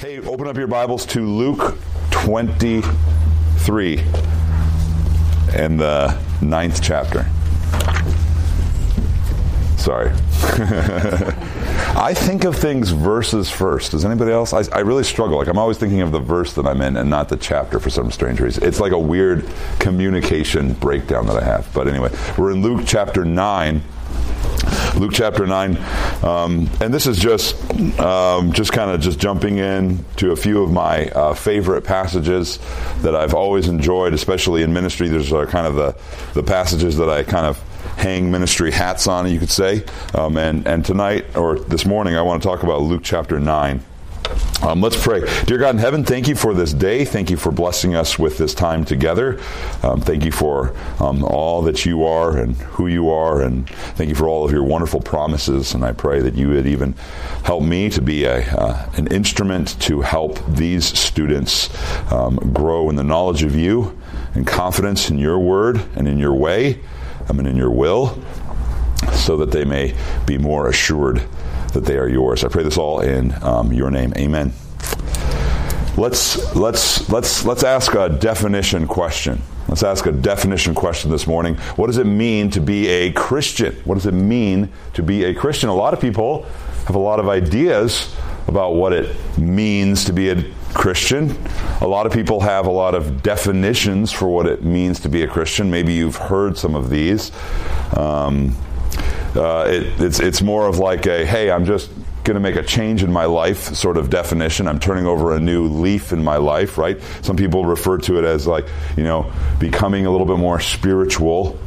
Hey, open up your Bibles to Luke 23 and the ninth chapter. Sorry. I think of things verses first. Does anybody else? I, I, really struggle. Like, I'm always thinking of the verse that I'm in and not the chapter for some strange reason. It's like a weird communication breakdown that I have. But anyway, we're in Luke chapter 9 Luke chapter 9. Um, and this is just, um, just kind of just jumping in to a few of my uh, favorite passages that I've always enjoyed, especially in ministry. There's kind of the, the passages that I kind of hang ministry hats on, you could say. Um, and, and tonight, or this morning, I want to talk about Luke chapter 9. Um, let's pray. Dear God in heaven, thank you for this day. Thank you for blessing us with this time together. Um, thank you for um, all that you are and who you are, and thank you for all of your wonderful promises. And I pray that you would even help me to be a, uh, an instrument to help these students um, grow in the knowledge of you and confidence in your word and in your way I mean, in your will, so that they may be more assured that they are yours. I pray this all in um, your name. Amen. Let's let's let's let's ask a definition question. Let's ask a definition question this morning. What does it mean to be a Christian? What does it mean to be a Christian? A lot of people have a lot of ideas about what it means to be a Christian. A lot of people have a lot of definitions for what it means to be a Christian. Maybe you've heard some of these. Um, uh, it, it's, it's more of like a, hey, I'm just going to make a change in my life sort of definition. I'm turning over a new leaf in my life, right? Some people refer to it as like, you know, becoming a little bit more spiritual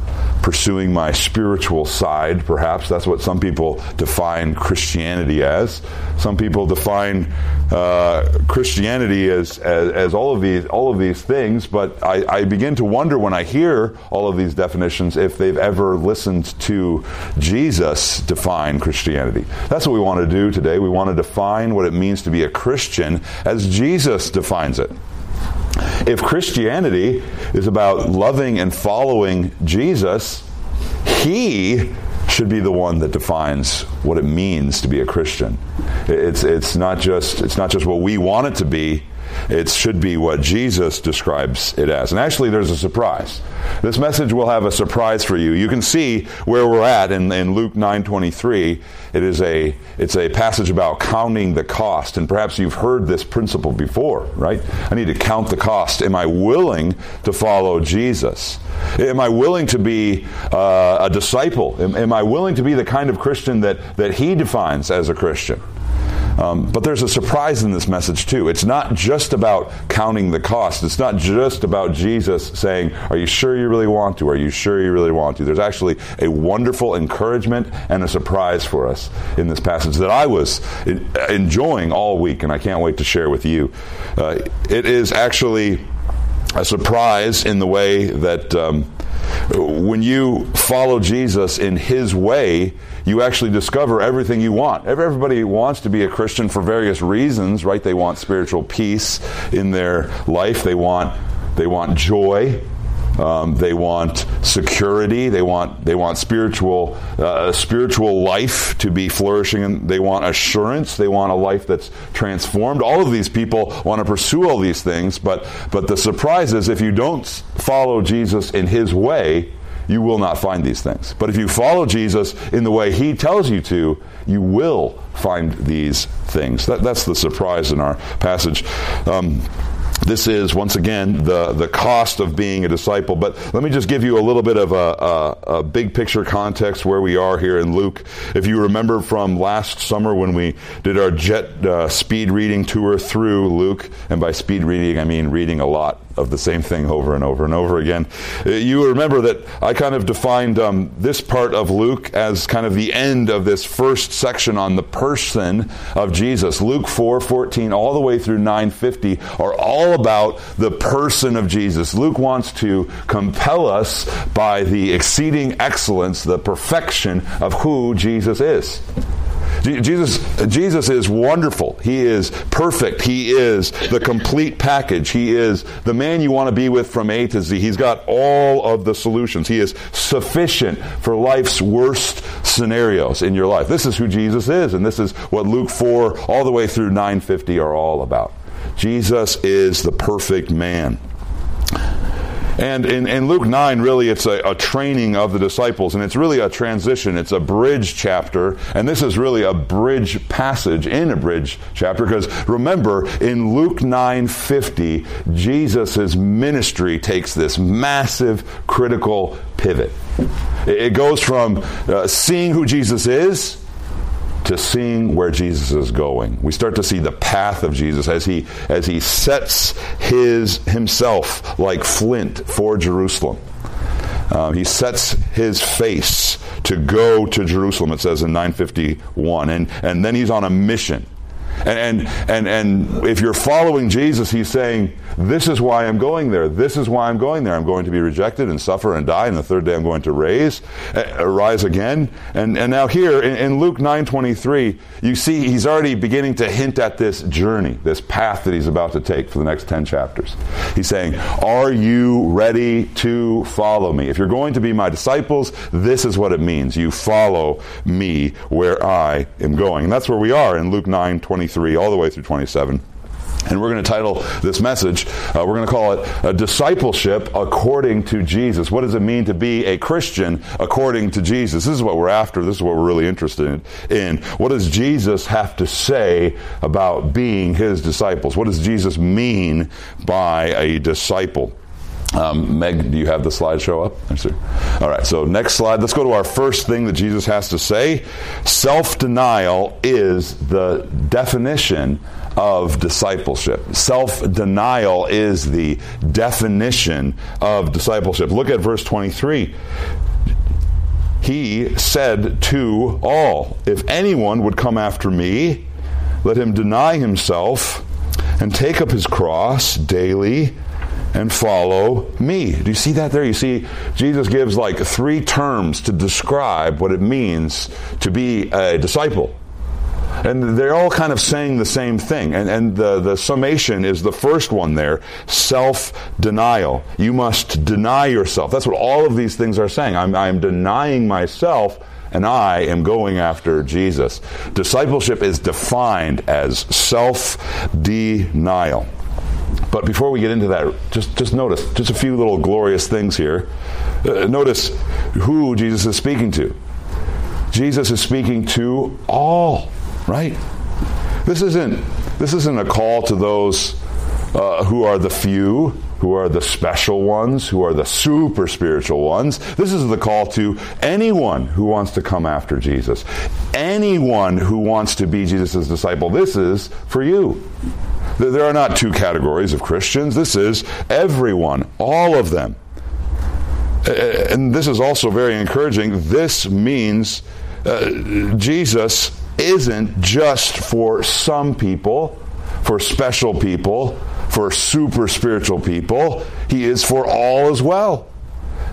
pursuing my spiritual side, perhaps. That's what some people define Christianity as. Some people define uh, Christianity as, as, as, all of these all of these things, but I, I begin to wonder when I hear all of these definitions if they've ever listened to Jesus define Christianity. That's what we want to do today. We want to define what it means to be a Christian as Jesus defines it. If Christianity is about loving and following Jesus, He should be the one that defines what it means to be a Christian. It's, it's, not just, it's not just what we want it to be, it should be what Jesus describes it as. And actually, there's a surprise. This message will have a surprise for you. You can see where we're at in, in Luke 9:23. It is a it's a passage about counting the cost, and perhaps you've heard this principle before, right? I need to count the cost. Am I willing to follow Jesus? Am I willing to be uh, a disciple? Am, am I willing to be the kind of Christian that that He defines as a Christian? Um, but there's a surprise in this message too. It's not just about counting the cost. It's not just about Jesus saying, "Are you sure you really want to? Are you sure you really want to?" There's actually a wonderful encouragement and a surprise for us in this passage that I was enjoying all week, and I can't wait to share with you. Uh, it is actually a surprise in the way that. Um, when you follow Jesus in His way, you actually discover everything you want. Everybody wants to be a Christian for various reasons, right? They want spiritual peace in their life. They want they want joy. Um, they want security. They want they want spiritual uh, spiritual life to be flourishing. And they want assurance. They want a life that's transformed. All of these people want to pursue all these things. But but the surprise is if you don't follow Jesus in His way, you will not find these things. But if you follow Jesus in the way He tells you to, you will find these things. That, that's the surprise in our passage. Um, this is once again the the cost of being a disciple. But let me just give you a little bit of a, a, a, big picture context where we are here in Luke. If you remember from last summer when we did our jet uh, speed reading tour through Luke, and by speed reading I mean reading a lot of the same thing over and over and over again. Uh, you remember that I kind of defined um, this part of Luke as kind of the end of this first section on the person of Jesus. Luke 4 14 all the way through 950 are all about the person of Jesus. Luke wants to compel us by the exceeding excellence, the perfection of who Jesus is. Jesus, Jesus is wonderful. He is perfect. He is the complete package. He is the man you want to be with from A to Z. He's got all of the solutions. He is sufficient for life's worst scenarios in your life. This is who Jesus is, and this is what Luke 4 all the way through 950 are all about. Jesus is the perfect man. And in, in, Luke 9, really, it's a, a, training of the disciples, and it's really a transition. It's a bridge chapter, and this is really a bridge passage in a bridge chapter, because remember, in Luke 9 50, Jesus' ministry takes this massive critical pivot. It goes from uh, seeing who Jesus is to seeing where Jesus is going. We start to see the path of Jesus as he as he sets his himself like flint for Jerusalem. Uh, he sets his face to go to Jerusalem. It says in 951, and and then he's on a mission. And, and, and, and if you're following Jesus, he's saying, This is why I'm going there. This is why I'm going there. I'm going to be rejected and suffer and die, and the third day I'm going to raise, uh, rise again. And, and now here in, in Luke 9.23, you see he's already beginning to hint at this journey, this path that he's about to take for the next 10 chapters. He's saying, Are you ready to follow me? If you're going to be my disciples, this is what it means. You follow me where I am going. And that's where we are in Luke 9.23. 23 all the way through 27. And we're going to title this message, uh, we're going to call it a Discipleship According to Jesus. What does it mean to be a Christian according to Jesus? This is what we're after. This is what we're really interested in. What does Jesus have to say about being his disciples? What does Jesus mean by a disciple? Um, Meg, do you have the slideshow up? Yes, All right, so next slide. Let's go to our first thing that Jesus has to say. Self denial is the definition of discipleship. Self denial is the definition of discipleship. Look at verse 23. He said to all, If anyone would come after me, let him deny himself and take up his cross daily and follow me. Do you see that there? You see, Jesus gives like three terms to describe what it means to be a disciple. And they're all kind of saying the same thing. And, and the, the summation is the first one there self denial. You must deny yourself. That's what all of these things are saying. I'm, I'm denying myself and I am going after Jesus. Discipleship is defined as self denial. But before we get into that, just, just notice just a few little glorious things here. Uh, notice who Jesus is speaking to. Jesus is speaking to all, right? This isn't this isn't a call to those uh, who are the few, who are the special ones, who are the super spiritual ones. This is the call to anyone who wants to come after Jesus, anyone who wants to be Jesus' disciple. This is for you. There are not two categories of Christians. This is everyone, all of them. And this is also very encouraging. This means uh, Jesus isn't just for some people, for special people, for super spiritual people. He is for all as well.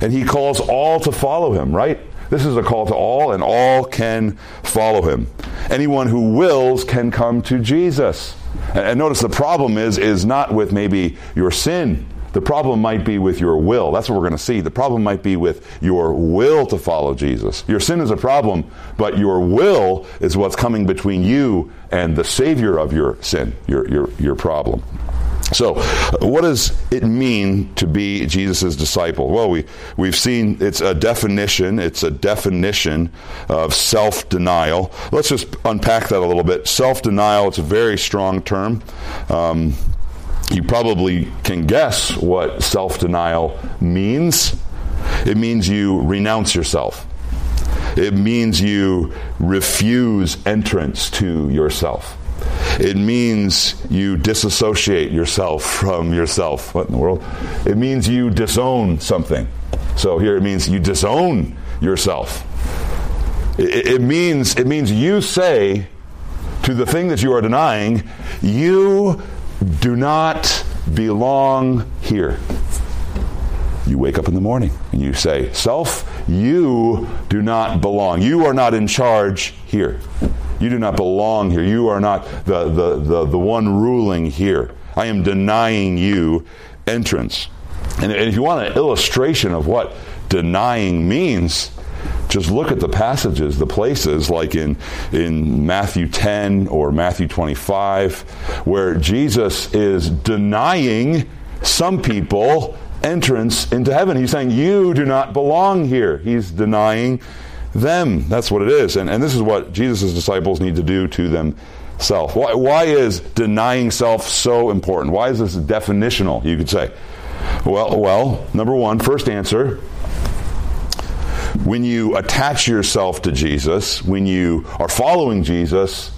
And he calls all to follow him, right? This is a call to all, and all can follow him. Anyone who wills can come to Jesus. And notice the problem is is not with maybe your sin. The problem might be with your will. That's what we're going to see. The problem might be with your will to follow Jesus. Your sin is a problem, but your will is what's coming between you and the Savior of your sin, your, your, your problem. So, what does it mean to be Jesus' disciple? Well, we, we've seen it's a definition. It's a definition of self denial. Let's just unpack that a little bit. Self denial, it's a very strong term. Um, you probably can guess what self denial means. It means you renounce yourself. It means you refuse entrance to yourself. It means you disassociate yourself from yourself. What in the world? It means you disown something. So here it means you disown yourself. It, it means it means you say to the thing that you are denying, you do not belong here. You wake up in the morning and you say, Self, you do not belong. You are not in charge here. You do not belong here. You are not the, the, the, the one ruling here. I am denying you entrance. And if you want an illustration of what denying means, just look at the passages, the places like in, in Matthew 10 or Matthew 25, where Jesus is denying some people entrance into heaven. He's saying, You do not belong here. He's denying them. That's what it is. And, and this is what Jesus' disciples need to do to themselves. Why, why is denying self so important? Why is this definitional, you could say? Well, well, number one, first answer when you attach yourself to Jesus, when you are following Jesus,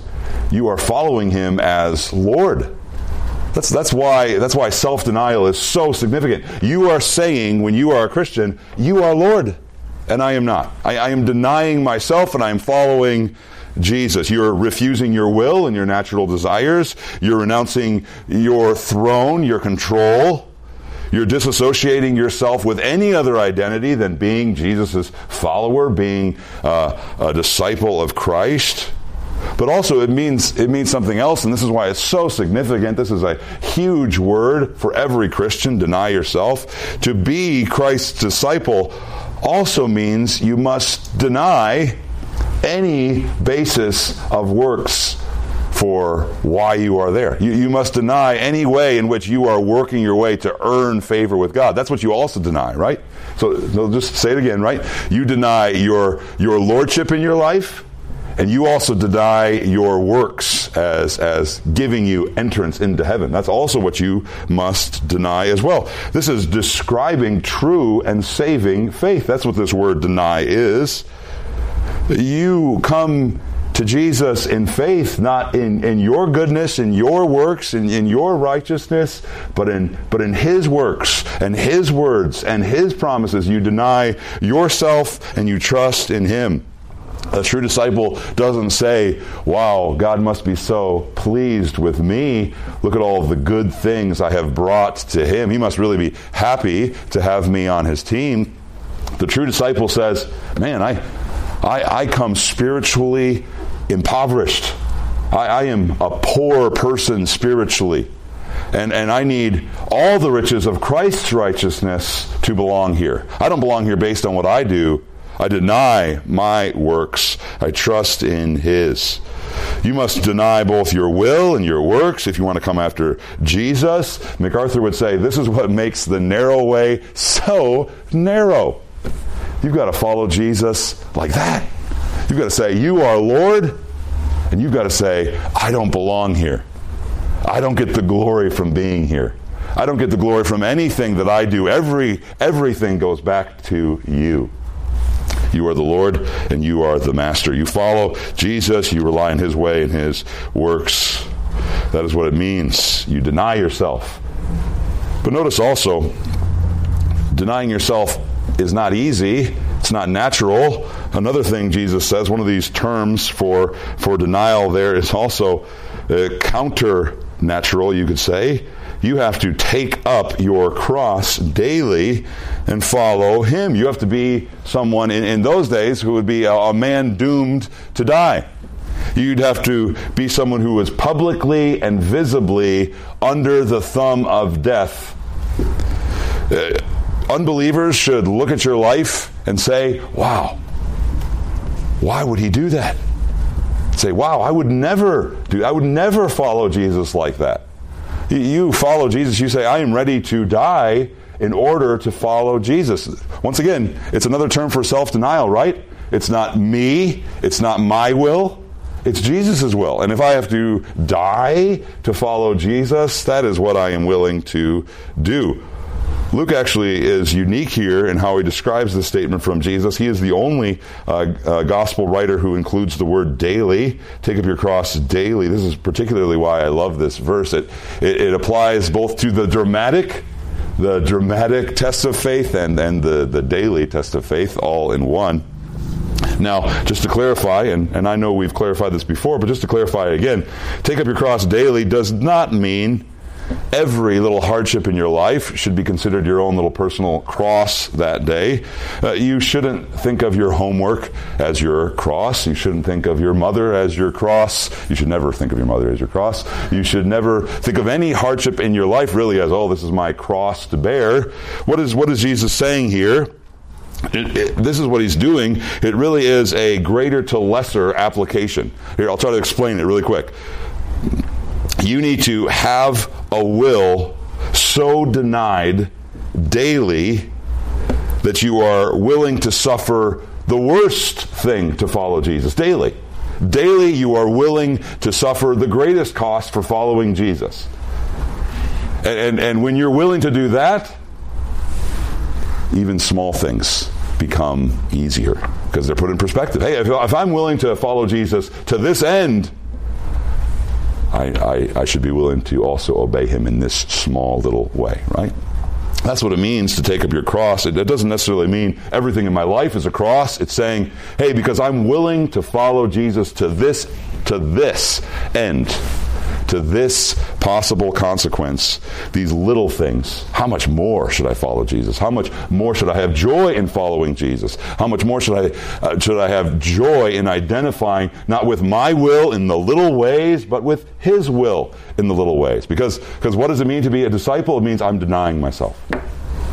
you are following him as Lord. That's, that's why, that's why self denial is so significant. You are saying, when you are a Christian, you are Lord, and I am not. I, I am denying myself and I am following Jesus. You're refusing your will and your natural desires. You're renouncing your throne, your control. You're disassociating yourself with any other identity than being Jesus' follower, being uh, a disciple of Christ. But also it means it means something else, and this is why it's so significant. This is a huge word for every Christian, deny yourself. To be Christ's disciple also means you must deny any basis of works for why you are there. You, you, must deny any way in which you are working your way to earn favor with God. That's what you also deny, right? So, so just say it again, right? You deny your, your lordship in your life and you also deny your works as, as giving you entrance into heaven. That's also what you must deny as well. This is describing true and saving faith. That's what this word deny is. You come to Jesus in faith, not in, in your goodness, in your works, in, in your righteousness, but in, but in His works and His words and His promises. You deny yourself and you trust in Him. A true disciple doesn't say, Wow, God must be so pleased with me. Look at all the good things I have brought to Him. He must really be happy to have me on His team. The true disciple says, Man, I, I, I come spiritually impoverished. I, I am a poor person spiritually. And, and I need all the riches of Christ's righteousness to belong here. I don't belong here based on what I do. I deny my works. I trust in His. You must deny both your will and your works if you want to come after Jesus. MacArthur would say this is what makes the narrow way so narrow. You've got to follow Jesus like that. You've got to say, You are Lord. And you've got to say, I don't belong here. I don't get the glory from being here. I don't get the glory from anything that I do. Every, everything goes back to you. You are the Lord and you are the Master. You follow Jesus, you rely on His way and His works. That is what it means. You deny yourself. But notice also, denying yourself is not easy. It's not natural. Another thing Jesus says, one of these terms for, for denial there is also uh, counter natural, you could say you have to take up your cross daily and follow him. You have to be someone in, in those days who would be a, a man doomed to die. You'd have to be someone who was publicly and visibly under the thumb of death. Uh, unbelievers should look at your life and say, wow, why would he do that? Say, wow, I would never do, I would never follow Jesus like that. You follow Jesus, you say, I am ready to die in order to follow Jesus. Once again, it's another term for self denial, right? It's not me, it's not my will, it's Jesus' will. And if I have to die to follow Jesus, that is what I am willing to do. Luke actually is unique here in how he describes this statement from Jesus. He is the only uh, uh, gospel writer who includes the word daily. Take up your cross daily. This is particularly why I love this verse. It, it, it applies both to the dramatic the dramatic test of faith and, and the, the daily test of faith all in one. Now, just to clarify, and, and I know we've clarified this before, but just to clarify again, take up your cross daily does not mean Every little hardship in your life should be considered your own little personal cross that day. Uh, you shouldn't think of your homework as your cross. You shouldn't think of your mother as your cross. You should never think of your mother as your cross. You should never think of any hardship in your life really as, oh, this is my cross to bear. What is, what is Jesus saying here? It, it, this is what he's doing. It really is a greater to lesser application. Here, I'll try to explain it really quick. You need to have a will so denied daily that you are willing to suffer the worst thing to follow Jesus daily. Daily, you are willing to suffer the greatest cost for following Jesus. And, and, and when you're willing to do that, even small things become easier because they're put in perspective. Hey, if, if I'm willing to follow Jesus to this end, I, I, I should be willing to also obey him in this small little way, right? That's what it means to take up your cross. It, it, doesn't necessarily mean everything in my life is a cross. It's saying, hey, because I'm willing to follow Jesus to this to this end, to this possible consequence, these little things, how much more should I follow Jesus? How much more should I have joy in following Jesus? How much more should I uh, should I have joy in identifying not with my will in the little ways, but with His will in the little ways? Because because what does it mean to be a disciple? It means I'm denying myself.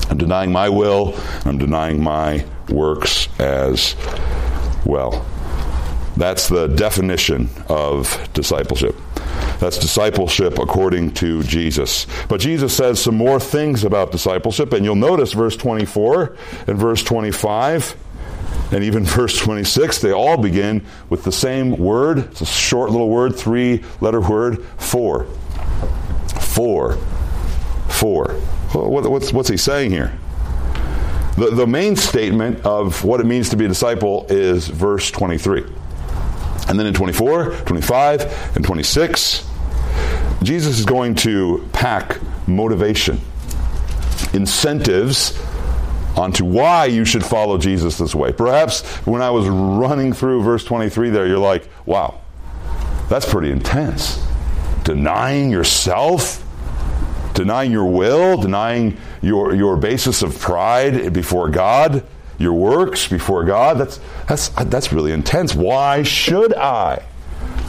I'm denying my will. I'm denying my works as well. That's the definition of discipleship. That's discipleship according to Jesus. But Jesus says some more things about discipleship, and you'll notice verse 24 and verse 25 and even verse 26, they all begin with the same word. It's a short little word, three letter word, for. For. For. What's, what's he saying here? The, the main statement of what it means to be a disciple is verse 23. And then in 24, 25, and 26, Jesus is going to pack motivation, incentives onto why you should follow Jesus this way. Perhaps when I was running through verse 23 there, you're like, wow, that's pretty intense. Denying yourself, denying your will, denying your, your basis of pride before God, your works before God, that's, that's, that's really intense. Why should I?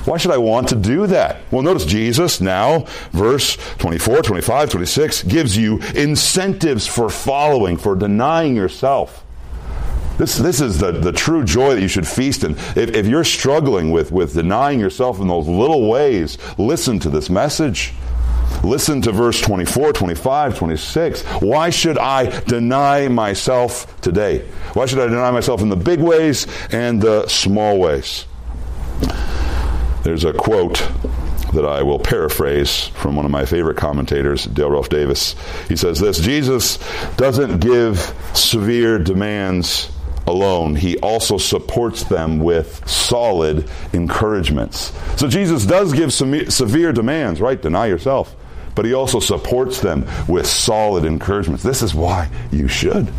Why should I want to do that? Well, notice Jesus now, verse 24, 25, 26, gives you incentives for following, for denying yourself. This, this is the, the true joy that you should feast in. If, if you're struggling with, with denying yourself in those little ways, listen to this message. Listen to verse 24, 25, 26. Why should I deny myself today? Why should I deny myself in the big ways and the small ways? There's a quote that I will paraphrase from one of my favorite commentators, Dale Ralph Davis. He says this Jesus doesn't give severe demands alone, he also supports them with solid encouragements. So Jesus does give some severe demands, right? Deny yourself. But he also supports them with solid encouragements. This is why you should.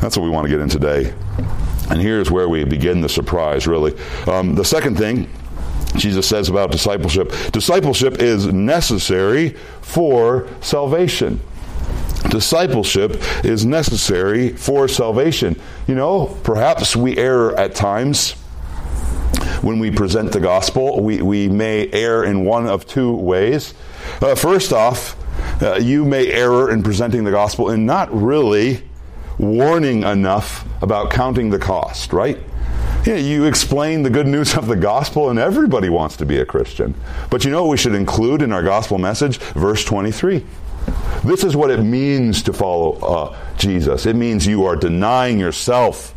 That's what we want to get in today. And here's where we begin the surprise, really. Um, the second thing Jesus says about discipleship discipleship is necessary for salvation. Discipleship is necessary for salvation. You know, perhaps we err at times when we present the gospel. We, we may err in one of two ways. Uh, first off, uh, you may err in presenting the gospel in not really warning enough about counting the cost, right? Yeah, you explain the good news of the gospel, and everybody wants to be a Christian. But you know what we should include in our gospel message? Verse 23. This is what it means to follow uh, Jesus. It means you are denying yourself.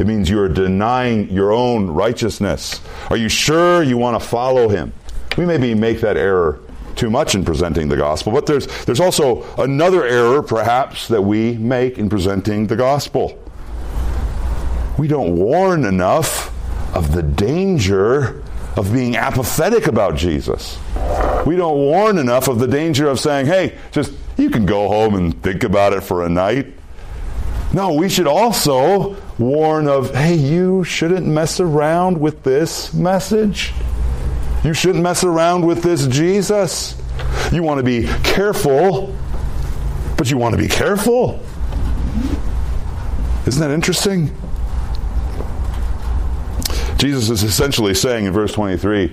It means you are denying your own righteousness. Are you sure you want to follow him? We maybe make that error too much in presenting the gospel, but there's, there's also another error, perhaps, that we make in presenting the gospel we don't warn enough of the danger of being apathetic about Jesus. We don't warn enough of the danger of saying, hey, just you can go home and think about it for a night. No, we should also warn of, hey, you shouldn't mess around with this message. You shouldn't mess around with this Jesus. You want to be careful, but you want to be careful. Isn't that interesting? Jesus is essentially saying in verse 23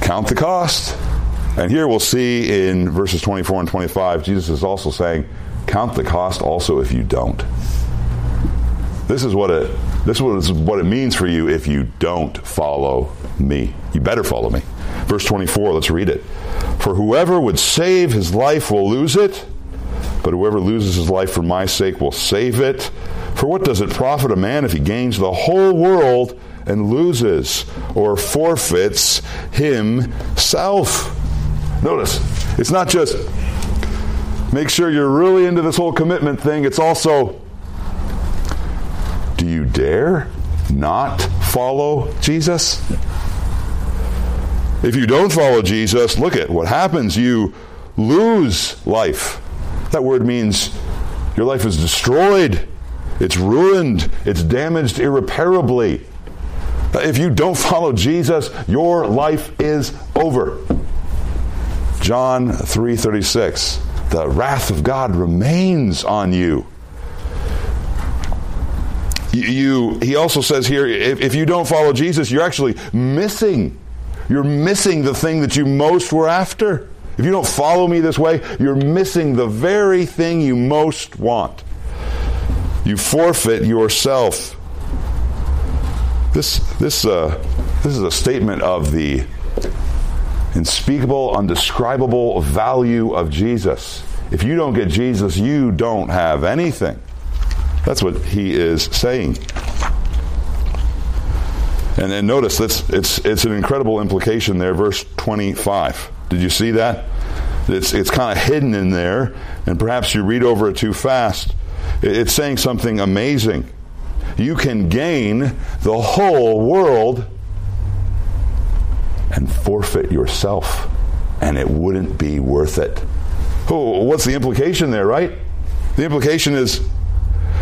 count the cost. And here we'll see in verses 24 and 25, Jesus is also saying, count the cost also if you don't. This is what it this is what it means for you if you don't follow me. You better follow me. Verse 24, let's read it. For whoever would save his life will lose it, but whoever loses his life for my sake will save it. For what does it profit a man if he gains the whole world and loses or forfeits himself? Notice, it's not just make sure you're really into this whole commitment thing, it's also do you dare not follow Jesus? If you don't follow Jesus, look at what happens. You lose life. That word means your life is destroyed, it's ruined, it's damaged irreparably. If you don't follow Jesus, your life is over. John 3:36 The wrath of God remains on you. You, he also says here if, if you don't follow Jesus, you're actually missing you're missing the thing that you most were after. If you don't follow me this way, you're missing the very thing you most want. You forfeit yourself. This, this, uh, this is a statement of the unspeakable, undescribable value of Jesus. If you don't get Jesus, you don't have anything. That's what he is saying. And then notice that's it's it's an incredible implication there, verse 25. Did you see that? It's it's kind of hidden in there, and perhaps you read over it too fast. It's saying something amazing. You can gain the whole world and forfeit yourself, and it wouldn't be worth it. Oh, what's the implication there, right? The implication is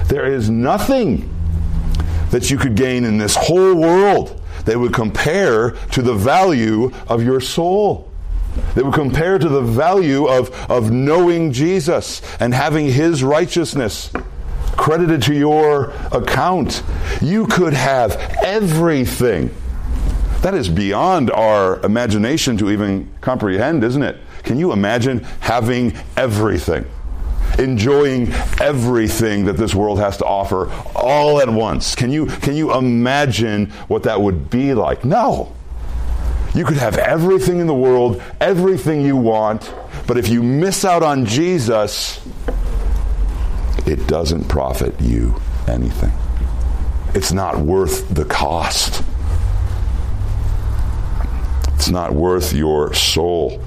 there is nothing that you could gain in this whole world that would compare to the value of your soul. That would compare to the value of, of knowing Jesus and having his righteousness credited to your account. You could have everything. That is beyond our imagination to even comprehend, isn't it? Can you imagine having everything? enjoying everything that this world has to offer all at once. Can you, can you imagine what that would be like? No. You could have everything in the world, everything you want, but if you miss out on Jesus, it doesn't profit you anything. It's not worth the cost. It's not worth your soul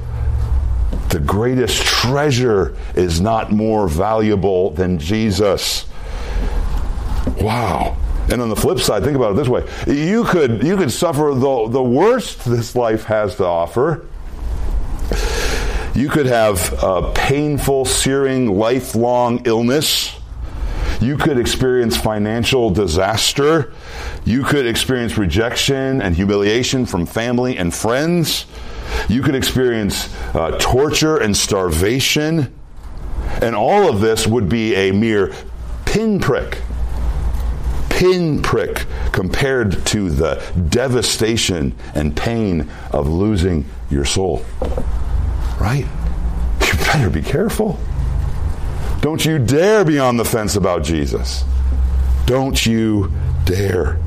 the greatest treasure is not more valuable than Jesus. Wow. And on the flip side, think about it this way. You could, you could suffer the, the worst this life has to offer. You could have a painful, searing, lifelong illness. You could experience financial disaster. You could experience rejection and humiliation from family and friends. You could experience uh, torture and starvation. And all of this would be a mere pinprick, pinprick compared to the devastation and pain of losing your soul. Right? You better be careful. Don't you dare be on the fence about Jesus. Don't you dare.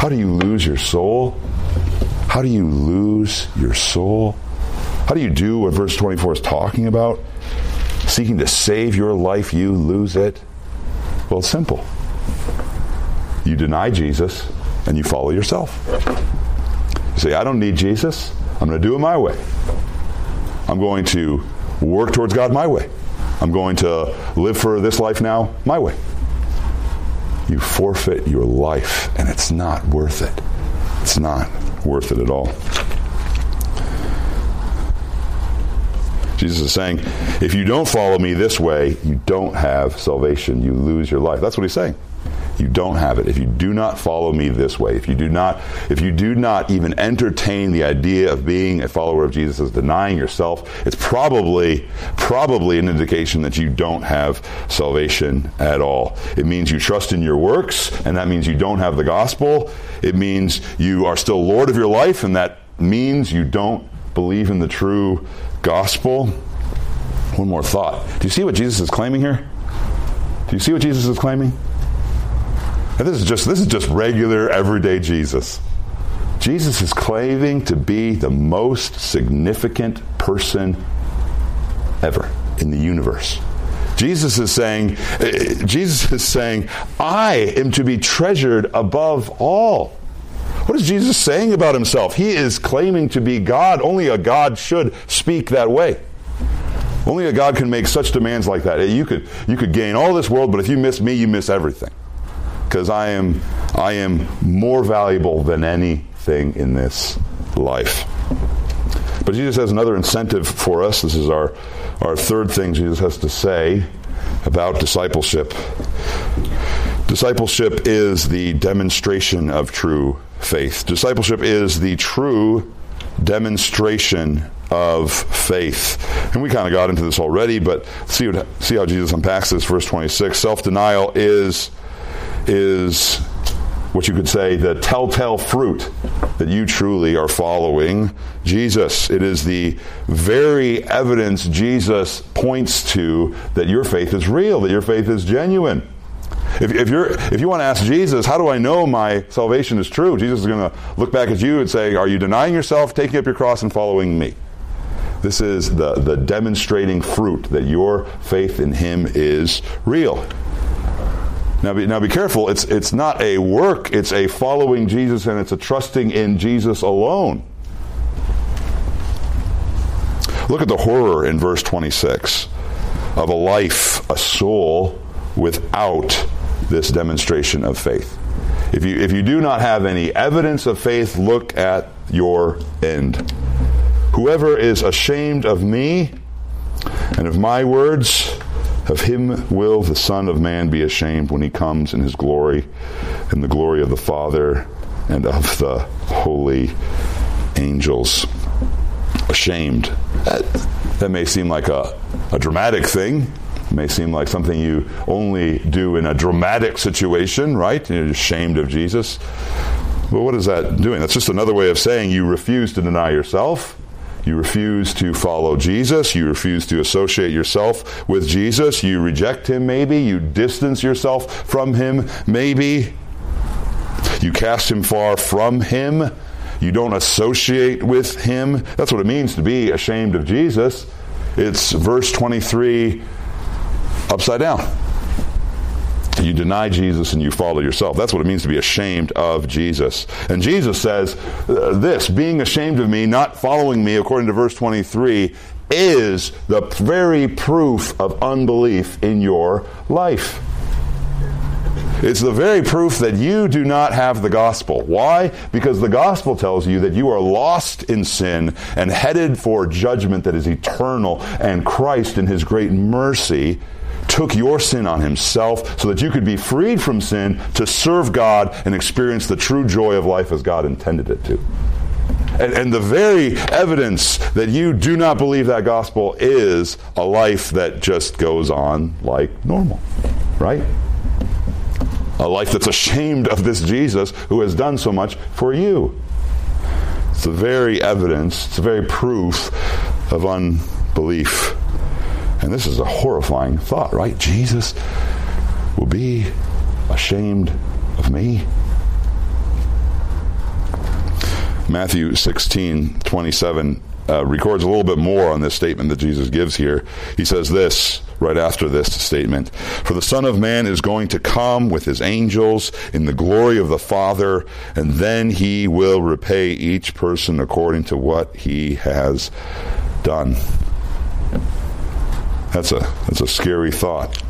How do you lose your soul? How do you lose your soul? How do you do what verse 24 is talking about? Seeking to save your life, you lose it. Well, it's simple. You deny Jesus and you follow yourself. You say, I don't need Jesus. I'm going to do it my way. I'm going to work towards God my way. I'm going to live for this life now my way. You forfeit your life, and it's not worth it. It's not worth it at all. Jesus is saying, if you don't follow me this way, you don't have salvation. You lose your life. That's what he's saying. You don't have it. If you do not follow me this way, if you do not, if you do not even entertain the idea of being a follower of Jesus as denying yourself, it's probably, probably an indication that you don't have salvation at all. It means you trust in your works, and that means you don't have the gospel. It means you are still Lord of your life, and that means you don't believe in the true gospel. One more thought. Do you see what Jesus is claiming here? Do you see what Jesus is claiming? And this is just this is just regular everyday Jesus. Jesus is claiming to be the most significant person ever in the universe. Jesus is saying eh, Jesus is saying I am to be treasured above all. What is Jesus saying about himself? He is claiming to be God. Only a God should speak that way. Only a God can make such demands like that. Eh, you could you could gain all this world, but if you miss me, you miss everything because I am, I am more valuable than anything in this life. But Jesus has another incentive for us. This is our, our third thing Jesus has to say about discipleship. Discipleship is the demonstration of true faith. Discipleship is the true demonstration of faith. And we kind of got into this already, but see, what, see how Jesus unpacks this. Verse 26 Self denial is is what you could say the telltale fruit that you truly are following Jesus. It is the very evidence Jesus points to that your faith is real, that your faith is genuine. If, if, you're, if you want to ask Jesus, how do I know my salvation is true? Jesus is going to look back at you and say, Are you denying yourself, taking up your cross, and following me? This is the, the demonstrating fruit that your faith in Him is real. Now be, now be careful. It's, it's not a work, it's a following Jesus and it's a trusting in Jesus alone. Look at the horror in verse 26 of a life, a soul without this demonstration of faith. If you, if you do not have any evidence of faith, look at your end. Whoever is ashamed of me and of my words, of him will the Son of Man be ashamed when he comes in his glory and the glory of the Father and of the holy angels. Ashamed. That, that may seem like a, a dramatic thing. It may seem like something you only do in a dramatic situation, right? You're ashamed of Jesus. But what is that doing? That's just another way of saying you refuse to deny yourself you refuse to follow Jesus. You refuse to associate yourself with Jesus. You reject him, maybe. You distance yourself from him, maybe. You cast him far from him. You don't associate with him. That's what it means to be ashamed of Jesus. It's verse 23 upside down. You deny Jesus and you follow yourself. That's what it means to be ashamed of Jesus. And Jesus says uh, this being ashamed of me, not following me, according to verse 23, is the very proof of unbelief in your life. It's the very proof that you do not have the gospel. Why? Because the gospel tells you that you are lost in sin and headed for judgment that is eternal, and Christ, in his great mercy, took your sin on himself so that you could be freed from sin to serve God and experience the true joy of life as God intended it to. And, and, the very evidence that you do not believe that gospel is a life that just goes on like normal, right? A life that's ashamed of this Jesus who has done so much for you. It's the very evidence, it's the very proof of unbelief. And this is a horrifying thought, right? Jesus will be ashamed of me. Matthew 16, 27 uh, records a little bit more on this statement that Jesus gives here. He says this right after this statement For the Son of Man is going to come with his angels in the glory of the Father, and then he will repay each person according to what he has done. That's a, that's a scary thought.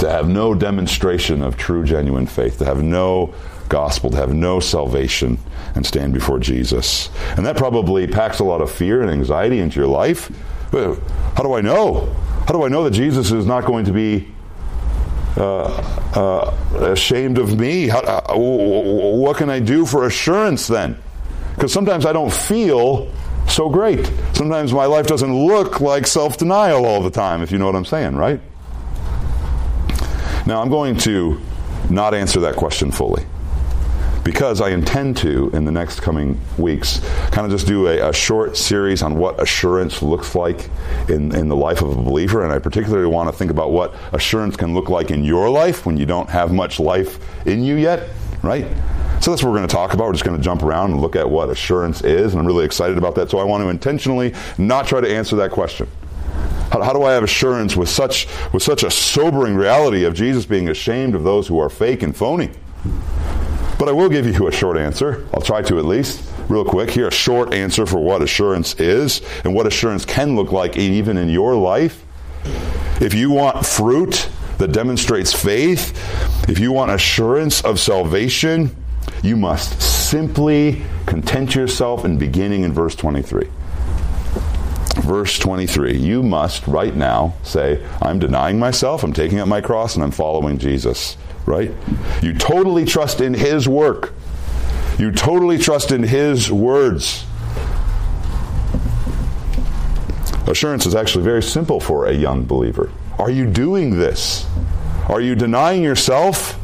To have no demonstration of true, genuine faith, to have no gospel, to have no salvation, and stand before Jesus. And that probably packs a lot of fear and anxiety into your life. How do I know? How do I know that Jesus is not going to be uh, uh, ashamed of me? How, uh, what can I do for assurance then? Because sometimes I don't feel so great. Sometimes my life doesn't look like self denial all the time, if you know what I'm saying, right? Now, I'm going to not answer that question fully because I intend to, in the next coming weeks, kind of just do a, a, short series on what assurance looks like in, in the life of a believer. And I particularly want to think about what assurance can look like in your life when you don't have much life in you yet, right? So that's what we're going to talk about. We're just going to jump around and look at what assurance is, and I'm really excited about that. So I want to intentionally not try to answer that question. How, how, do I have assurance with such with such a sobering reality of Jesus being ashamed of those who are fake and phony? But I will give you a short answer. I'll try to at least. Real quick, here a short answer for what assurance is and what assurance can look like even in your life. If you want fruit that demonstrates faith, if you want assurance of salvation, you must simply content yourself in beginning in verse 23. Verse 23, you must right now say, I'm denying myself, I'm taking up my cross, and I'm following Jesus right? You totally trust in His work. You totally trust in His words. Assurance is actually very simple for a young believer. Are you doing this? Are you denying yourself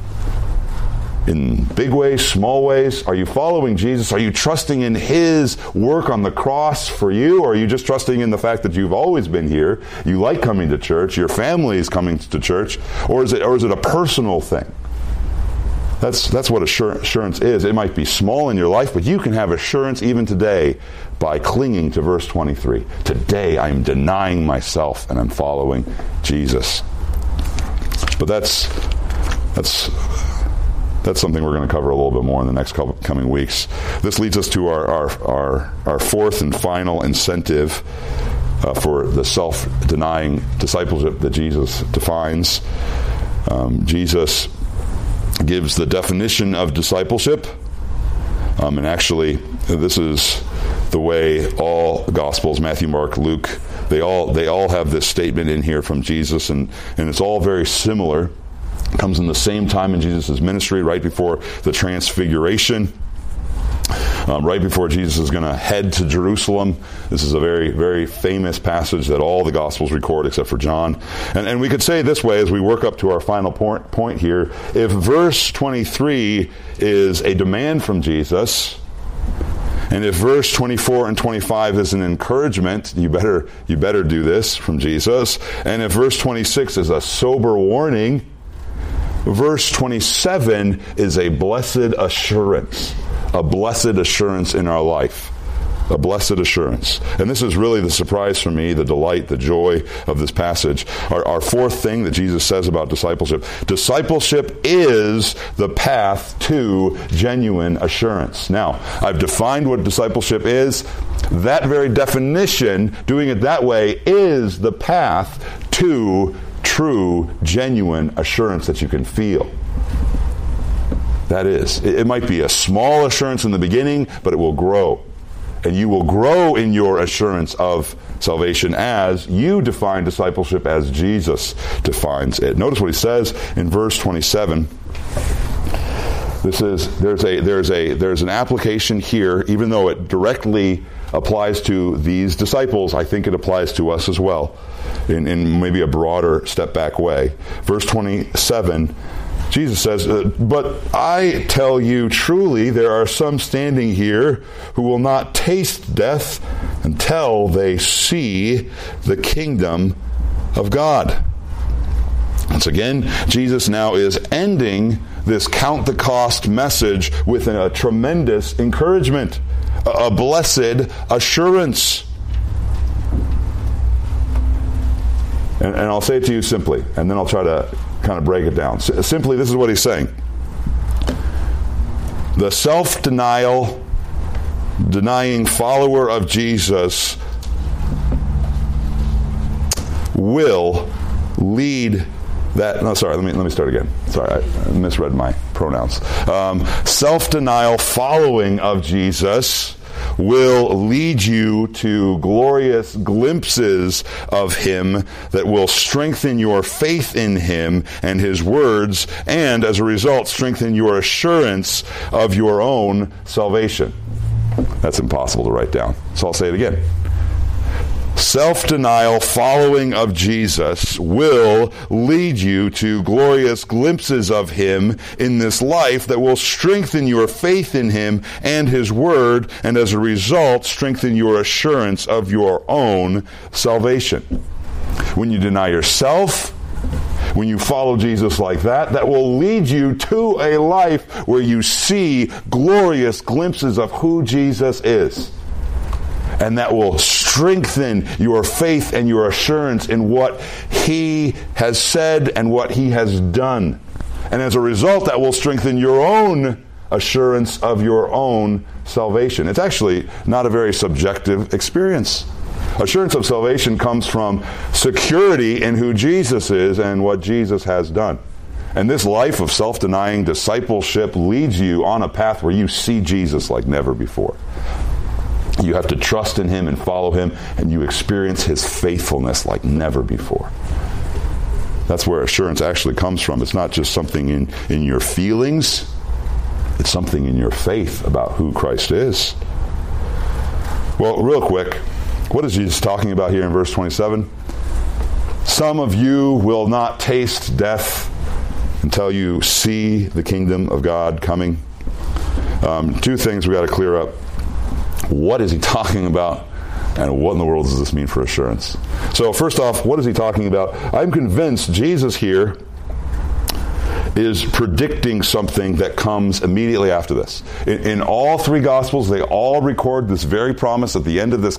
in big ways, small ways? Are you following Jesus? Are you trusting in His work on the cross for you? Or are you just trusting in the fact that you've always been here? You like coming to church, your family is coming to church, or is it, or is it a personal thing? That's, that's what assurance is. It might be small in your life, but you can have assurance even today by clinging to verse 23. Today I'm denying myself and I'm following Jesus. But that's, that's that's something we're going to cover a little bit more in the next couple, coming weeks. This leads us to our, our, our, our fourth and final incentive uh, for the self denying discipleship that Jesus defines. Um, Jesus gives the definition of discipleship. Um, and actually, this is the way all gospels matthew mark luke they all they all have this statement in here from jesus and and it's all very similar comes in the same time in Jesus' ministry, right before the transfiguration. Um, right before Jesus is going to head to Jerusalem. This is a very, very famous passage that all the Gospels record except for John. And, and we could say this way as we work up to our final point, point here if verse 23 is a demand from Jesus, and if verse 24 and 25 is an encouragement, you better, you better do this from Jesus. And if verse 26 is a sober warning, verse 27 is a blessed assurance, a blessed assurance in our life. A blessed assurance. And this is really the surprise for me, the delight, the joy of this passage. Our, our fourth thing that Jesus says about discipleship discipleship is the path to genuine assurance. Now, I've defined what discipleship is. That very definition, doing it that way, is the path to true, genuine assurance that you can feel. That is. It might be a small assurance in the beginning, but it will grow. And you will grow in your assurance of salvation as you define discipleship as Jesus defines it. Notice what he says in verse 27. This is there's a there's a there's an application here, even though it directly applies to these disciples, I think it applies to us as well in, in maybe a broader step back way. Verse 27 Jesus says, uh, But I tell you truly, there are some standing here who will not taste death until they see the kingdom of God. Once again, Jesus now is ending this count the cost message with a tremendous encouragement a blessed assurance. And, and, I'll say it to you simply, and then I'll try to kind of break it down. S- simply, this is what he's saying. The self denial, denying follower of Jesus will lead that no sorry let me let me start again. Sorry i misread my pronouns. Um, self-denial following of jesus will lead you to glorious glimpses of Him that will strengthen your faith in Him and His words, and as a result, strengthen your assurance of your own salvation. That's impossible to write down. So I'll say it again. Self denial following of Jesus will lead you to glorious glimpses of Him in this life that will strengthen your faith in Him and His Word, and as a result, strengthen your assurance of your own salvation. When you deny yourself, when you follow Jesus like that, that will lead you to a life where you see glorious glimpses of who Jesus is and that will strengthen your faith and your assurance in what He has said and what He has done. And as a result, that will strengthen your own assurance of your own salvation. It's actually not a very subjective experience. Assurance of salvation comes from security in who Jesus is and what Jesus has done. And this life of self denying discipleship leads you on a path where you see Jesus like never before. You have to trust in Him and follow Him, and you experience His faithfulness like never before. That's where assurance actually comes from. It's not just something in, in your feelings, it's something in your faith about who Christ is. Well, real quick, what is Jesus talking about here in verse 27? Some of you will not taste death until you see the kingdom of God coming. Um, two things we got to clear up what is he talking about? And what in the world does this mean for assurance? So, first off, what is he talking about? I'm convinced Jesus here is predicting something that comes immediately after this. In, in, all three Gospels, they all record this very promise at the end of this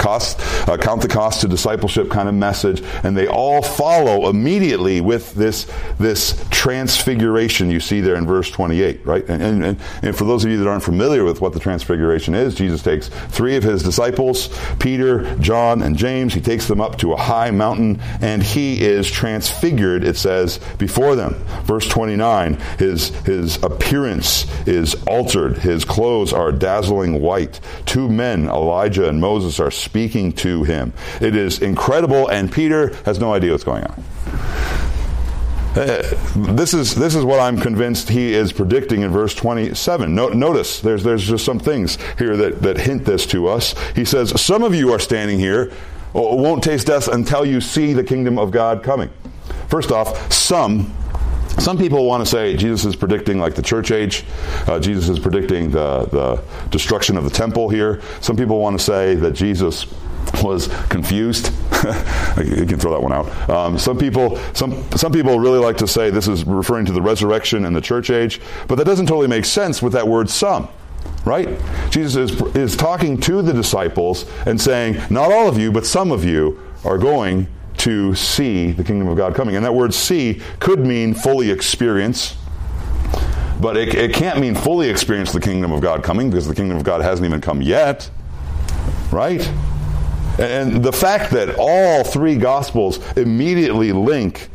cost, uh, count the cost to discipleship kind of message, and they all follow immediately with this this transfiguration you see there in verse 28, right? And, and, and for those of you that aren't familiar with what the transfiguration is, Jesus takes three of his disciples, Peter, John, and James. He takes them up to a high mountain, and he is transfigured. It says before them, verse 29. His his appearance is altered. His clothes are dazzling white. Two men, Elijah and Moses, are speaking to him. It is incredible, and Peter has no idea what's going on. Uh, this is this is what I'm convinced he is predicting in verse 27. No, notice there's there's just some things here that that hint this to us. He says, "Some of you are standing here, won't taste death until you see the kingdom of God coming." First off, some some people want to say Jesus is predicting like the church age. Uh, Jesus is predicting the, the destruction of the temple here. Some people want to say that Jesus was confused. you can throw that one out. Um, some people, some some people really like to say this is referring to the resurrection and the church age, but that doesn't totally make sense with that word "some." Right? Jesus is is talking to the disciples and saying, "Not all of you, but some of you are going to see the kingdom of God coming. And that word see could mean fully experience, but it, it can't mean fully experience the kingdom of God coming because the kingdom of God hasn't even come yet. Right? And the fact that all three gospels immediately link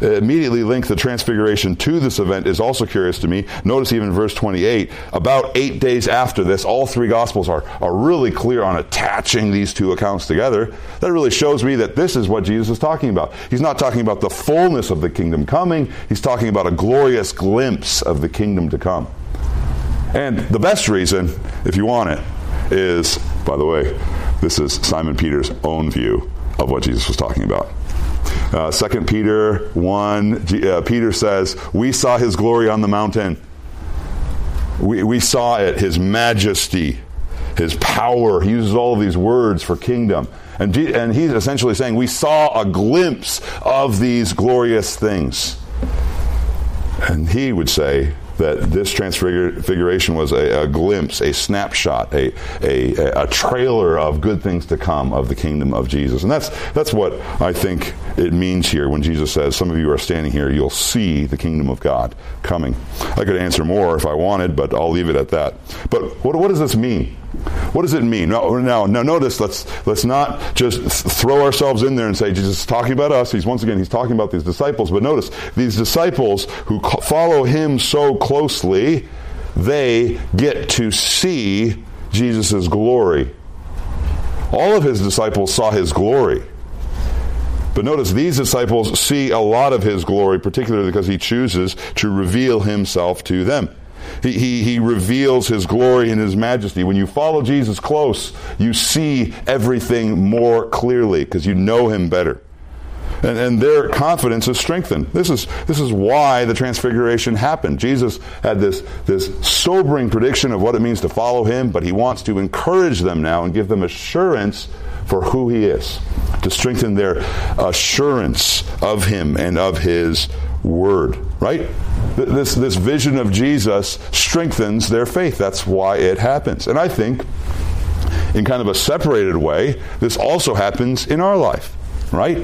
immediately link the transfiguration to this event is also curious to me. Notice even verse 28, about eight days after this, all three gospels are, are really clear on attaching these two accounts together. That really shows me that this is what Jesus is talking about. He's not talking about the fullness of the kingdom coming, he's talking about a glorious glimpse of the kingdom to come. And the best reason, if you want it, is, by the way, this is Simon Peter's own view of what Jesus was talking about. Uh, 2 Peter 1, uh, Peter says, We saw his glory on the mountain. We, we saw it, his majesty, his power. He uses all of these words for kingdom. And, and he's essentially saying, We saw a glimpse of these glorious things. And he would say, that this transfiguration was a, a glimpse, a snapshot, a, a, a, trailer of good things to come of the kingdom of Jesus. And that's, that's what I think it means here when Jesus says, Some of you are standing here, you'll see the kingdom of God coming. I could answer more if I wanted, but I'll leave it at that. But what, what does this mean? What does it mean? Now, now, now, notice. Let's let's not just throw ourselves in there and say Jesus is talking about us. He's once again he's talking about these disciples. But notice these disciples who follow him so closely, they get to see Jesus' glory. All of his disciples saw his glory. But notice these disciples see a lot of his glory, particularly because he chooses to reveal himself to them. He, he, he, reveals his glory and his majesty. When you follow Jesus close, you see everything more clearly because you know him better. And, and, their confidence is strengthened. This is, this is why the transfiguration happened. Jesus had this, this sobering prediction of what it means to follow him, but he wants to encourage them now and give them assurance for who he is, to strengthen their assurance of him and of his word, right? This, this vision of Jesus strengthens their faith. That's why it happens. And I think, in kind of a separated way, this also happens in our life, right?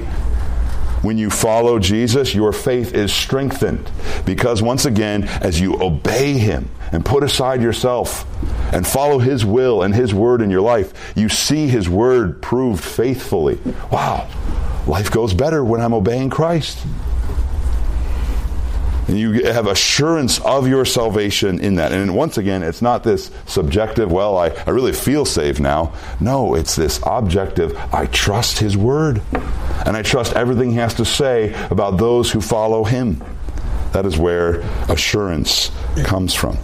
When you follow Jesus, your faith is strengthened. Because once again, as you obey Him and put aside yourself and follow His will and His word in your life, you see His word proved faithfully. Wow, life goes better when I'm obeying Christ. And you have assurance of your salvation in that. And once again, it's not this subjective, well, I, I really feel saved now. No, it's this objective, I trust His Word. And I trust everything He has to say about those who follow Him. That is where assurance comes from.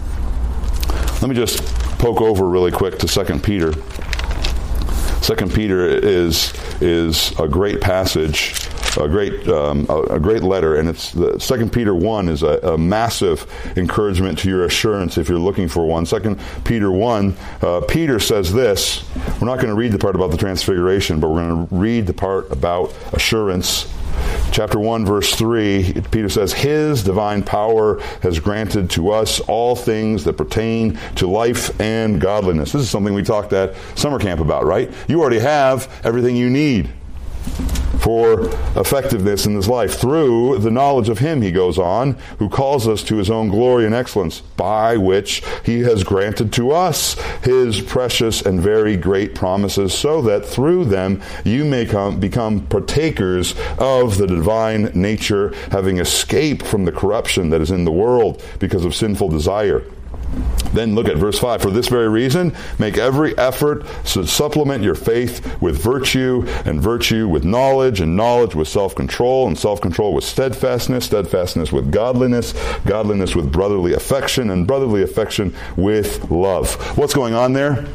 Let me just poke over really quick to 2 Peter. 2 Peter is, is a great passage a great um, a, great letter, and it's the Second Peter one is a, a, massive encouragement to your assurance if you're looking for one. Second Peter one, uh, Peter says this. We're not going to read the part about the transfiguration, but we're going to read the part about assurance chapter 1 verse 3 peter says his divine power has granted to us all things that pertain to life and godliness this is something we talked at summer camp about right you already have everything you need for effectiveness in this life through the knowledge of Him, he goes on, who calls us to His own glory and excellence, by which He has granted to us His precious and very great promises, so that through them you may come, become partakers of the divine nature, having escaped from the corruption that is in the world because of sinful desire. Then look at verse 5. For this very reason, make every effort to supplement your faith with virtue, and virtue with knowledge, and knowledge with self control, and self control with steadfastness, steadfastness with godliness, godliness with brotherly affection, and brotherly affection with love. What's going on there?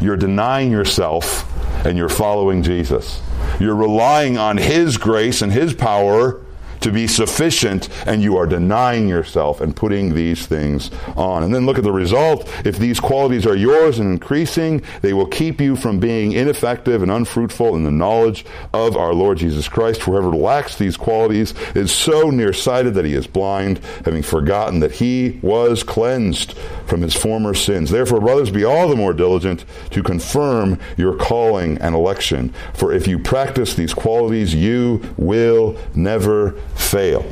You're denying yourself and you're following Jesus. You're relying on His grace and His power to be sufficient, and you are denying yourself and putting these things on. And then look at the result. If these qualities are yours and increasing, they will keep you from being ineffective and unfruitful in the knowledge of our Lord Jesus Christ. Whoever lacks these qualities is so nearsighted that he is blind, having forgotten that he was cleansed from his former sins. Therefore, brothers, be all the more diligent to confirm your calling and election. For if you practice these qualities, you will never fail.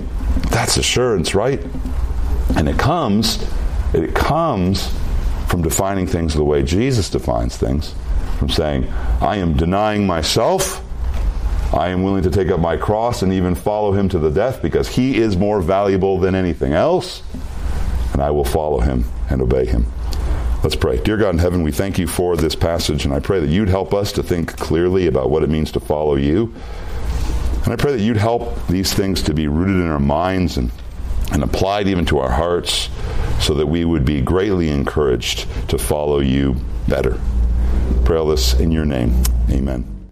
That's assurance, right? And it comes, it comes from defining things the way Jesus defines things. From saying, I am denying myself. I am willing to take up my cross and even follow him to the death because he is more valuable than anything else. And I will follow him and obey him. Let's pray. Dear God in heaven, we thank you for this passage, and I pray that you'd help us to think clearly about what it means to follow you. And I pray that you'd help these things to be rooted in our minds and, and applied even to our hearts so that we would be greatly encouraged to follow you better. Pray all this in your name. Amen.